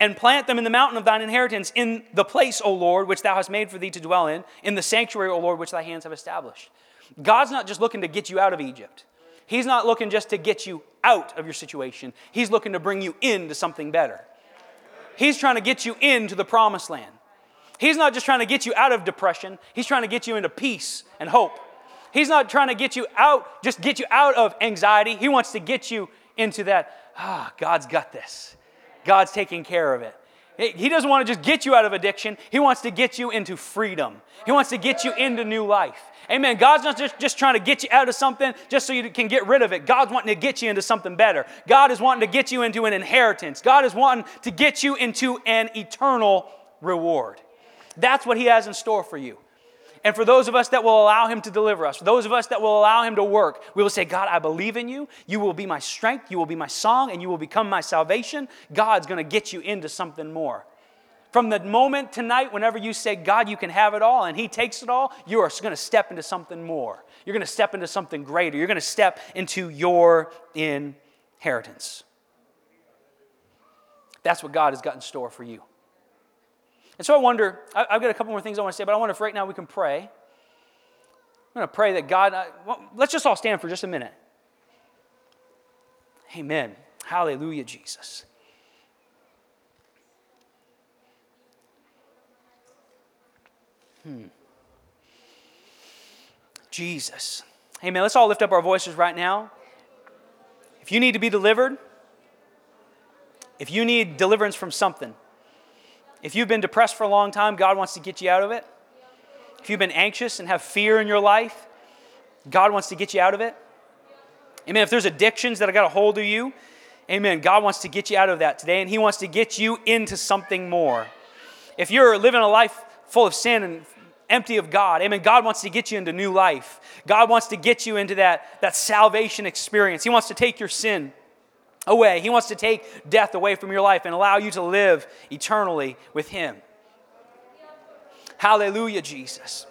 and plant them in the mountain of thine inheritance, in the place, O Lord, which thou hast made for thee to dwell in, in the sanctuary, O Lord, which thy hands have established. God's not just looking to get you out of Egypt. He's not looking just to get you out of your situation. He's looking to bring you into something better. He's trying to get you into the promised land. He's not just trying to get you out of depression, he's trying to get you into peace and hope. He's not trying to get you out, just get you out of anxiety. He wants to get you into that, ah, God's got this. God's taking care of it. He doesn't want to just get you out of addiction. He wants to get you into freedom. He wants to get you into new life. Amen. God's not just, just trying to get you out of something just so you can get rid of it. God's wanting to get you into something better. God is wanting to get you into an inheritance. God is wanting to get you into an eternal reward. That's what He has in store for you. And for those of us that will allow Him to deliver us, for those of us that will allow Him to work, we will say, God, I believe in you. You will be my strength. You will be my song, and you will become my salvation. God's going to get you into something more. From the moment tonight, whenever you say, God, you can have it all, and He takes it all, you are going to step into something more. You're going to step into something greater. You're going to step into your inheritance. That's what God has got in store for you. And so I wonder, I've got a couple more things I want to say, but I wonder if right now we can pray. I'm going to pray that God, well, let's just all stand for just a minute. Amen. Hallelujah, Jesus. Hmm. Jesus. Amen. Let's all lift up our voices right now. If you need to be delivered, if you need deliverance from something, if you've been depressed for a long time, God wants to get you out of it. If you've been anxious and have fear in your life, God wants to get you out of it. Amen. If there's addictions that have got a hold of you, amen. God wants to get you out of that today, and He wants to get you into something more. If you're living a life full of sin and empty of God, amen, God wants to get you into new life. God wants to get you into that, that salvation experience. He wants to take your sin away. He wants to take death away from your life and allow you to live eternally with Him. Hallelujah, Jesus.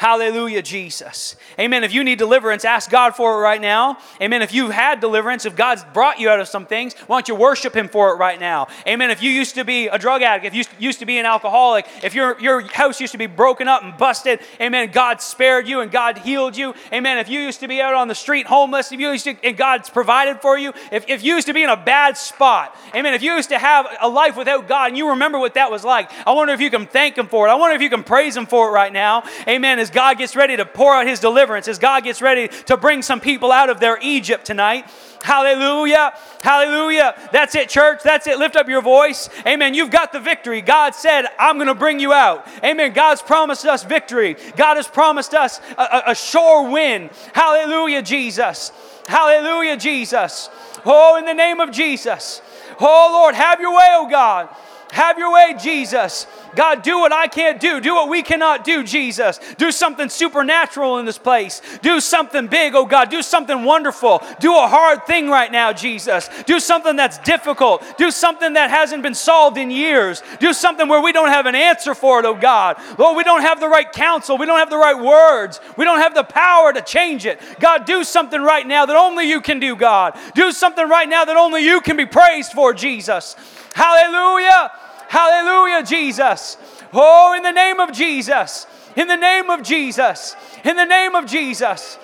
Hallelujah, Jesus. Amen. If you need deliverance, ask God for it right now. Amen. If you've had deliverance, if God's brought you out of some things, why don't you worship Him for it right now? Amen. If you used to be a drug addict, if you used to be an alcoholic, if your, your house used to be broken up and busted, amen, God spared you and God healed you. Amen. If you used to be out on the street homeless, if you used to, and God's provided for you, if, if you used to be in a bad spot, amen, if you used to have a life without God and you remember what that was like, I wonder if you can thank Him for it. I wonder if you can praise Him for it right now. Amen. As God gets ready to pour out his deliverance, as God gets ready to bring some people out of their Egypt tonight. Hallelujah. Hallelujah. That's it, church. That's it. Lift up your voice. Amen. You've got the victory. God said, I'm going to bring you out. Amen. God's promised us victory. God has promised us a, a, a sure win. Hallelujah, Jesus. Hallelujah, Jesus. Oh, in the name of Jesus. Oh, Lord, have your way, oh God. Have your way, Jesus. God, do what I can't do. Do what we cannot do, Jesus. Do something supernatural in this place. Do something big, oh God. Do something wonderful. Do a hard thing right now, Jesus. Do something that's difficult. Do something that hasn't been solved in years. Do something where we don't have an answer for it, oh God. Lord, we don't have the right counsel. We don't have the right words. We don't have the power to change it. God, do something right now that only you can do, God. Do something right now that only you can be praised for, Jesus. Hallelujah. Hallelujah, Jesus. Oh, in the name of Jesus. In the name of Jesus. In the name of Jesus.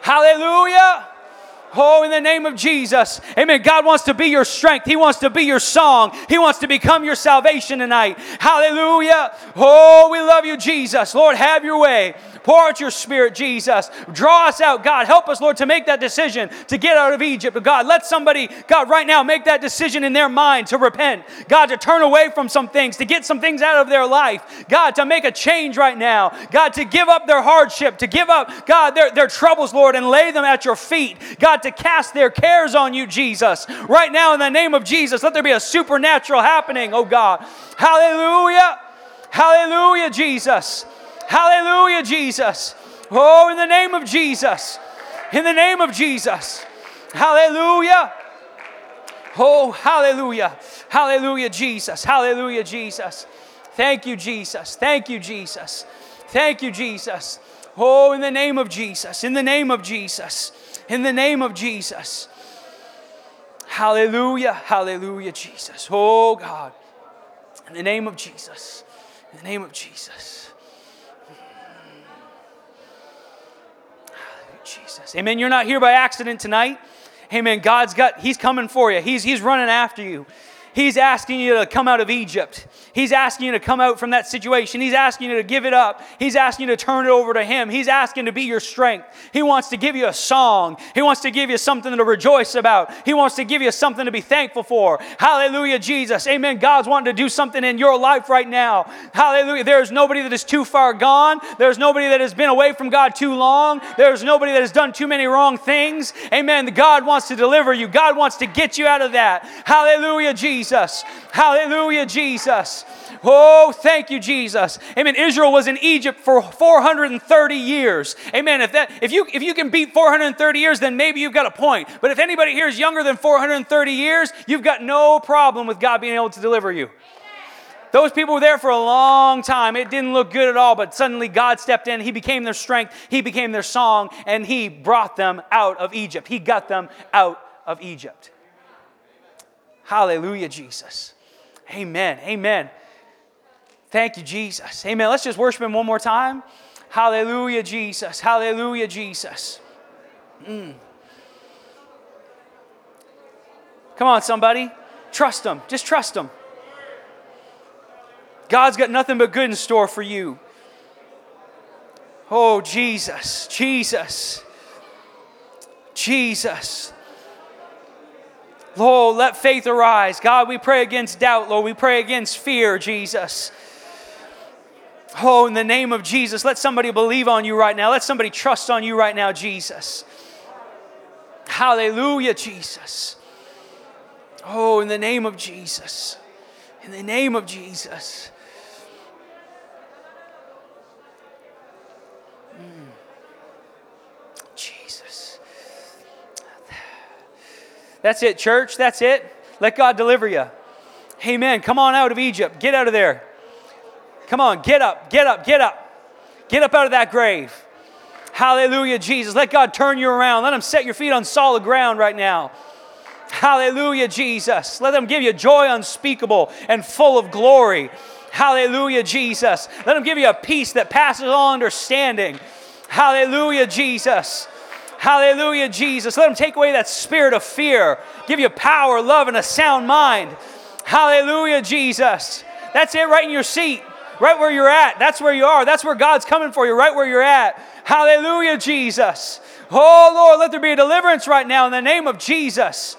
Hallelujah. Oh, in the name of Jesus. Amen. God wants to be your strength. He wants to be your song. He wants to become your salvation tonight. Hallelujah. Oh, we love you, Jesus. Lord, have your way. Pour out your spirit, Jesus. Draw us out, God. Help us, Lord, to make that decision to get out of Egypt. But God, let somebody, God, right now make that decision in their mind to repent. God, to turn away from some things, to get some things out of their life. God, to make a change right now. God, to give up their hardship, to give up, God, their, their troubles, Lord, and lay them at your feet. God, to cast their cares on you, Jesus. Right now, in the name of Jesus, let there be a supernatural happening, oh God. Hallelujah. Hallelujah, Jesus. Hallelujah, Jesus. Oh, in the name of Jesus. In the name of Jesus. Hallelujah. Oh, hallelujah. Hallelujah, Jesus. Hallelujah, Jesus. Thank you, Jesus. Thank you, Jesus. Thank you, Jesus. Oh, in the name of Jesus. In the name of Jesus. In the name of Jesus. Hallelujah. Hallelujah, Jesus. Oh, God. In the name of Jesus. In the name of Jesus. Amen. You're not here by accident tonight. Amen. God's got, He's coming for you. He's, he's running after you. He's asking you to come out of Egypt. He's asking you to come out from that situation. He's asking you to give it up. He's asking you to turn it over to Him. He's asking to be your strength. He wants to give you a song. He wants to give you something to rejoice about. He wants to give you something to be thankful for. Hallelujah, Jesus. Amen. God's wanting to do something in your life right now. Hallelujah. There's nobody that is too far gone. There's nobody that has been away from God too long. There's nobody that has done too many wrong things. Amen. God wants to deliver you. God wants to get you out of that. Hallelujah, Jesus. Hallelujah, Jesus. Oh, thank you, Jesus. Amen. Israel was in Egypt for 430 years. Amen. If that if you if you can beat 430 years, then maybe you've got a point. But if anybody here is younger than 430 years, you've got no problem with God being able to deliver you. Those people were there for a long time. It didn't look good at all, but suddenly God stepped in. He became their strength, He became their song, and He brought them out of Egypt. He got them out of Egypt. Hallelujah, Jesus. Amen. Amen. Thank you, Jesus. Amen. Let's just worship Him one more time. Hallelujah, Jesus. Hallelujah, Jesus. Mm. Come on, somebody. Trust Him. Just trust Him. God's got nothing but good in store for you. Oh, Jesus, Jesus, Jesus. Lord, let faith arise. God, we pray against doubt, Lord. We pray against fear, Jesus. Oh, in the name of Jesus, let somebody believe on you right now. Let somebody trust on you right now, Jesus. Hallelujah, Jesus. Oh, in the name of Jesus. In the name of Jesus. Mm. Jesus. That's it, church. That's it. Let God deliver you. Amen. Come on out of Egypt. Get out of there. Come on, get up, get up, get up. Get up out of that grave. Hallelujah, Jesus. Let God turn you around. Let Him set your feet on solid ground right now. Hallelujah, Jesus. Let Him give you joy unspeakable and full of glory. Hallelujah, Jesus. Let Him give you a peace that passes all understanding. Hallelujah, Jesus. Hallelujah, Jesus. Let Him take away that spirit of fear, give you power, love, and a sound mind. Hallelujah, Jesus. That's it right in your seat right where you're at. That's where you are. That's where God's coming for you, right where you're at. Hallelujah, Jesus. Oh, Lord, let there be a deliverance right now in the name of Jesus.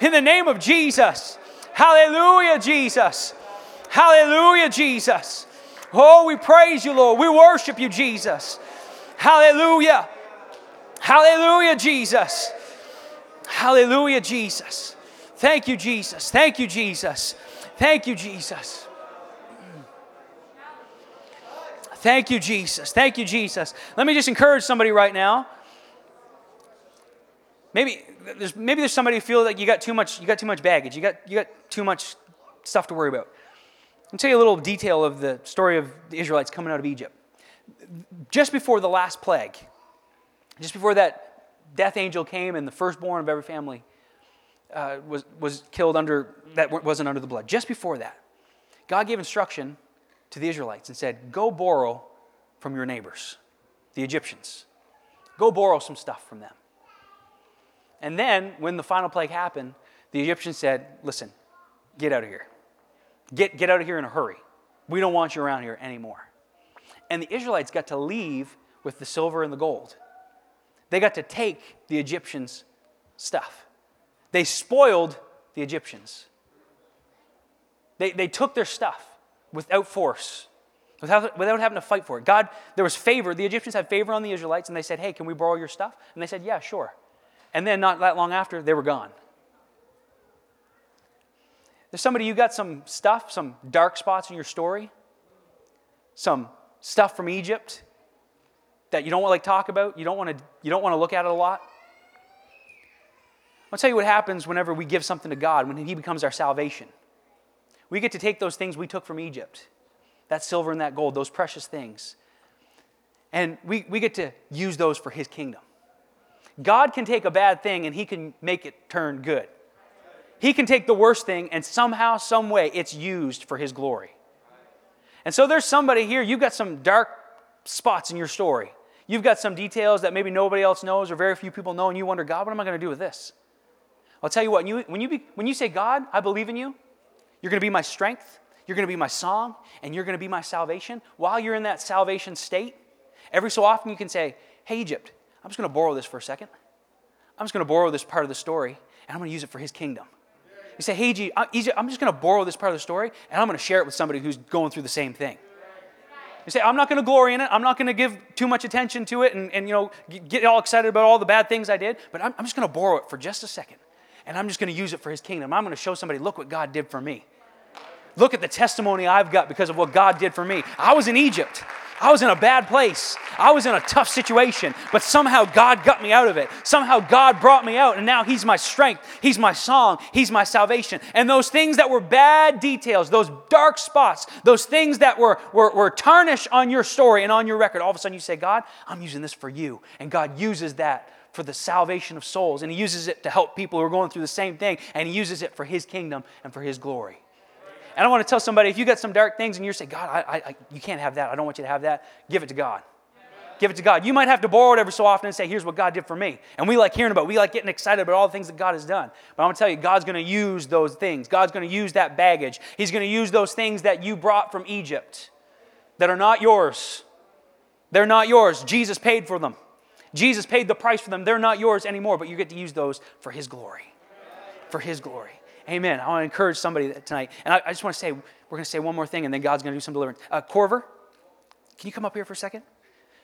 In the name of Jesus. Hallelujah, Jesus. Hallelujah, Jesus. Oh, we praise you, Lord. We worship you, Jesus. Hallelujah. Hallelujah, Jesus. Hallelujah, Jesus. Thank you, Jesus. Thank you, Jesus. Thank you, Jesus. Thank you, Jesus. Thank you, Jesus. Let me just encourage somebody right now. Maybe there's maybe there's somebody who feels like you got too much you got too much baggage. You got you got too much stuff to worry about. I'll tell you a little detail of the story of the Israelites coming out of Egypt. Just before the last plague, just before that death angel came and the firstborn of every family uh, was, was killed under that wasn't under the blood. Just before that, God gave instruction to the Israelites and said, Go borrow from your neighbors, the Egyptians. Go borrow some stuff from them. And then, when the final plague happened, the Egyptians said, Listen, get out of here. Get, get out of here in a hurry. We don't want you around here anymore. And the Israelites got to leave with the silver and the gold. They got to take the Egyptians' stuff. They spoiled the Egyptians. They, they took their stuff without force, without, without having to fight for it. God, there was favor. The Egyptians had favor on the Israelites, and they said, Hey, can we borrow your stuff? And they said, Yeah, sure. And then not that long after, they were gone. There's somebody, you got some stuff, some dark spots in your story, some stuff from Egypt that you don't want to like talk about, you don't want to, you don't want to look at it a lot. I'll tell you what happens whenever we give something to God, when He becomes our salvation. We get to take those things we took from Egypt that silver and that gold, those precious things. And we, we get to use those for His kingdom. God can take a bad thing and He can make it turn good. He can take the worst thing and somehow, some way, it's used for His glory. And so there's somebody here, you've got some dark spots in your story. You've got some details that maybe nobody else knows or very few people know, and you wonder, God, what am I going to do with this? I'll tell you what, when you, when, you be, when you say, God, I believe in you, you're going to be my strength. You're going to be my song. And you're going to be my salvation. While you're in that salvation state, every so often you can say, Hey, Egypt, I'm just going to borrow this for a second. I'm just going to borrow this part of the story and I'm going to use it for his kingdom. You say, Hey, Egypt, I'm just going to borrow this part of the story and I'm going to share it with somebody who's going through the same thing. You say, I'm not going to glory in it. I'm not going to give too much attention to it and, and you know, get all excited about all the bad things I did, but I'm, I'm just going to borrow it for just a second. And I'm just going to use it for his kingdom. I'm going to show somebody, look what God did for me. Look at the testimony I've got because of what God did for me. I was in Egypt. I was in a bad place. I was in a tough situation, but somehow God got me out of it. Somehow God brought me out, and now He's my strength. He's my song. He's my salvation. And those things that were bad details, those dark spots, those things that were, were, were tarnished on your story and on your record, all of a sudden you say, God, I'm using this for you. And God uses that for the salvation of souls, and He uses it to help people who are going through the same thing, and He uses it for His kingdom and for His glory. And I want to tell somebody if you got some dark things and you're saying, God, I, I, you can't have that. I don't want you to have that. Give it to God. Give it to God. You might have to borrow it every so often and say, here's what God did for me. And we like hearing about, we like getting excited about all the things that God has done. But I'm going to tell you, God's going to use those things. God's going to use that baggage. He's going to use those things that you brought from Egypt that are not yours. They're not yours. Jesus paid for them. Jesus paid the price for them. They're not yours anymore, but you get to use those for His glory. For His glory. Amen. I want to encourage somebody tonight. And I, I just want to say, we're going to say one more thing, and then God's going to do some deliverance. Uh, Corver, can you come up here for a second?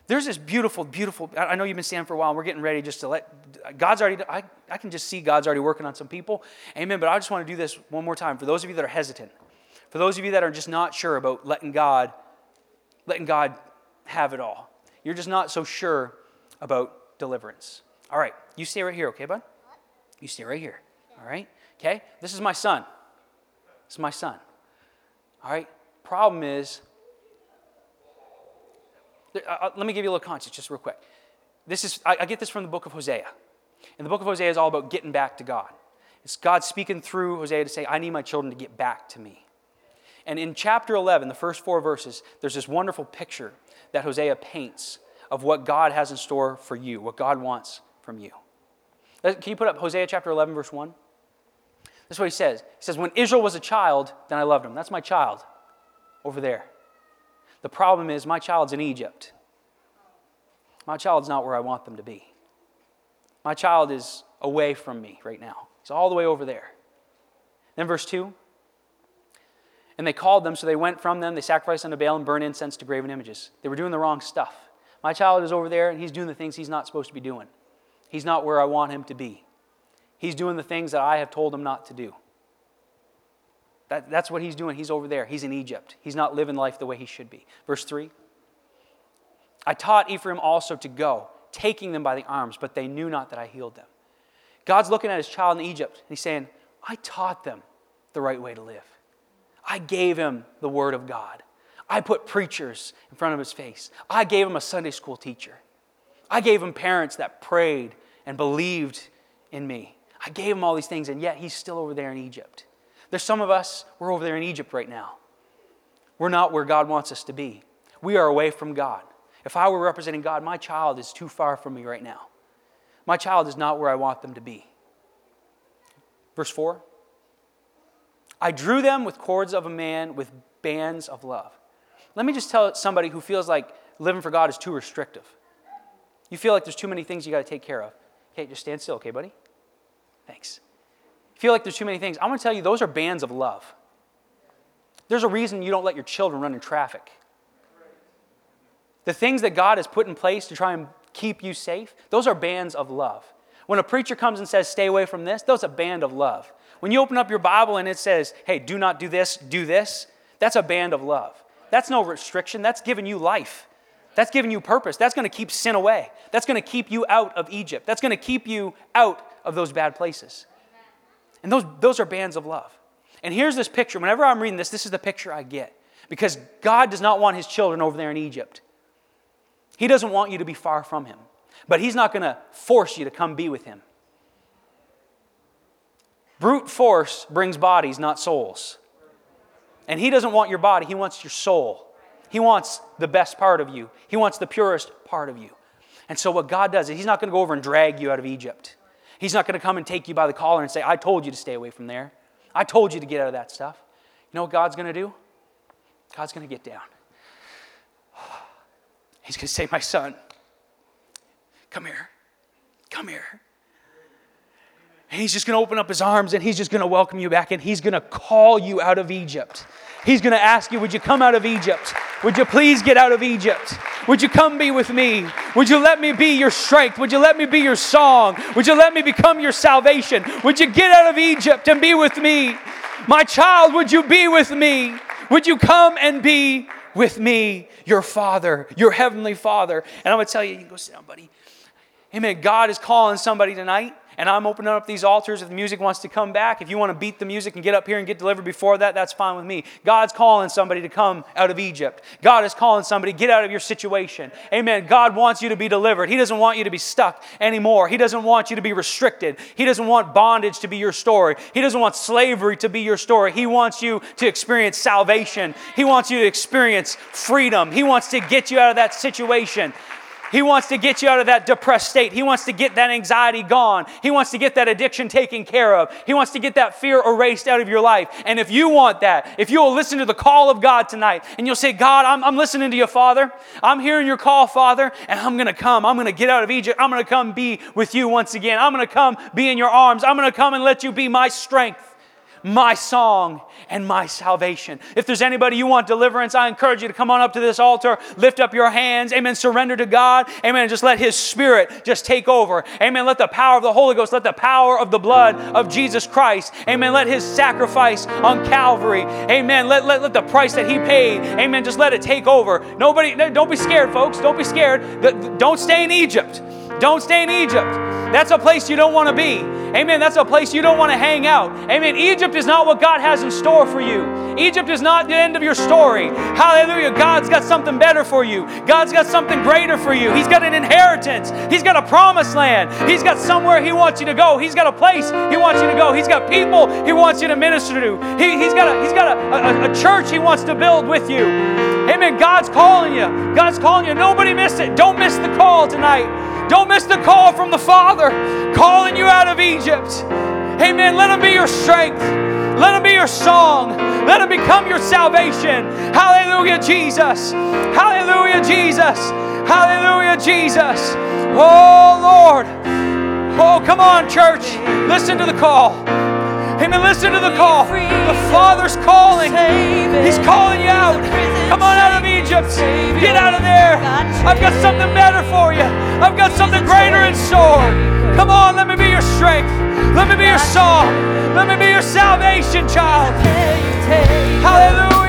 There's this beautiful, beautiful. I know you've been standing for a while. And we're getting ready just to let God's already. I, I can just see God's already working on some people. Amen. But I just want to do this one more time for those of you that are hesitant, for those of you that are just not sure about letting God, letting God have it all. You're just not so sure about deliverance. All right, you stay right here, okay, bud? You stay right here. All right. Okay. This is my son. This is my son. All right. Problem is uh, uh, let me give you a little context just real quick. This is, I, get this from the book of Hosea. And the book of Hosea is all about getting back to God. It's God speaking through Hosea to say, I need my children to get back to me. And in chapter 11, the first four verses, there's this wonderful picture that Hosea paints of what God has in store for you, what God wants from you. Uh, can you put up Hosea chapter 11, verse 1? That's what he says. He says, When Israel was a child, then I loved him. That's my child over there. The problem is, my child's in Egypt. My child's not where I want them to be. My child is away from me right now. He's all the way over there. Then, verse 2 And they called them, so they went from them. They sacrificed unto Baal and burned incense to graven images. They were doing the wrong stuff. My child is over there, and he's doing the things he's not supposed to be doing. He's not where I want him to be. He's doing the things that I have told him not to do. That, that's what he's doing. He's over there. He's in Egypt. He's not living life the way he should be. Verse 3 I taught Ephraim also to go, taking them by the arms, but they knew not that I healed them. God's looking at his child in Egypt, and he's saying, I taught them the right way to live. I gave him the word of God. I put preachers in front of his face. I gave him a Sunday school teacher. I gave him parents that prayed and believed in me. I gave him all these things, and yet he's still over there in Egypt. There's some of us, we're over there in Egypt right now. We're not where God wants us to be. We are away from God. If I were representing God, my child is too far from me right now. My child is not where I want them to be. Verse 4 I drew them with cords of a man with bands of love. Let me just tell somebody who feels like living for God is too restrictive. You feel like there's too many things you got to take care of. Okay, just stand still, okay, buddy? Thanks feel like there's too many things, I want to tell you those are bands of love. There's a reason you don't let your children run in traffic. The things that God has put in place to try and keep you safe, those are bands of love. When a preacher comes and says, stay away from this, those are a band of love. When you open up your Bible and it says, hey, do not do this, do this, that's a band of love. That's no restriction, that's giving you life. That's giving you purpose. That's going to keep sin away. That's going to keep you out of Egypt. That's going to keep you out of those bad places. And those, those are bands of love. And here's this picture. Whenever I'm reading this, this is the picture I get. Because God does not want his children over there in Egypt. He doesn't want you to be far from him. But he's not going to force you to come be with him. Brute force brings bodies, not souls. And he doesn't want your body, he wants your soul. He wants the best part of you, he wants the purest part of you. And so, what God does is he's not going to go over and drag you out of Egypt. He's not going to come and take you by the collar and say, I told you to stay away from there. I told you to get out of that stuff. You know what God's going to do? God's going to get down. <sighs> He's going to say, My son, come here. Come here. And he's just going to open up his arms and he's just going to welcome you back and he's going to call you out of Egypt. He's going to ask you, Would you come out of Egypt? Would you please get out of Egypt? Would you come be with me? Would you let me be your strength? Would you let me be your song? Would you let me become your salvation? Would you get out of Egypt and be with me? My child, would you be with me? Would you come and be with me, your Father, your Heavenly Father? And I'm going to tell you, you can go sit down, buddy. Amen. God is calling somebody tonight and I'm opening up these altars if the music wants to come back. If you want to beat the music and get up here and get delivered before that, that's fine with me. God's calling somebody to come out of Egypt. God is calling somebody, get out of your situation. Amen. God wants you to be delivered. He doesn't want you to be stuck anymore. He doesn't want you to be restricted. He doesn't want bondage to be your story. He doesn't want slavery to be your story. He wants you to experience salvation. He wants you to experience freedom. He wants to get you out of that situation. He wants to get you out of that depressed state. He wants to get that anxiety gone. He wants to get that addiction taken care of. He wants to get that fear erased out of your life. And if you want that, if you will listen to the call of God tonight and you'll say, God, I'm, I'm listening to you, Father. I'm hearing your call, Father, and I'm going to come. I'm going to get out of Egypt. I'm going to come be with you once again. I'm going to come be in your arms. I'm going to come and let you be my strength my song and my salvation. If there's anybody you want deliverance, I encourage you to come on up to this altar, lift up your hands, amen, surrender to God, amen, just let His Spirit just take over, amen. Let the power of the Holy Ghost, let the power of the blood of Jesus Christ, amen, let His sacrifice on Calvary, amen, let, let, let the price that He paid, amen, just let it take over. Nobody, don't be scared, folks, don't be scared. Don't stay in Egypt. Don't stay in Egypt. That's a place you don't want to be. Amen. That's a place you don't want to hang out. Amen. Egypt is not what God has in store for you. Egypt is not the end of your story. Hallelujah. God's got something better for you. God's got something greater for you. He's got an inheritance. He's got a promised land. He's got somewhere He wants you to go. He's got a place He wants you to go. He's got people He wants you to minister to. He, has got, a, he's got a, a, a church He wants to build with you. Amen. God's calling you. God's calling you. Nobody miss it. Don't miss the call tonight. Don't miss the call from the Father calling you out of Egypt. Amen. Let Him be your strength. Let Him be your song. Let Him become your salvation. Hallelujah, Jesus. Hallelujah, Jesus. Hallelujah, Jesus. Oh, Lord. Oh, come on, church. Listen to the call. Amen. Listen to the call. The Father's calling. He's calling you out. Come on out of Egypt. Get out of there. I've got something better for you. I've got something greater in store. Come on, let me be your strength. Let me be your song. Let me be your salvation, child. Hallelujah.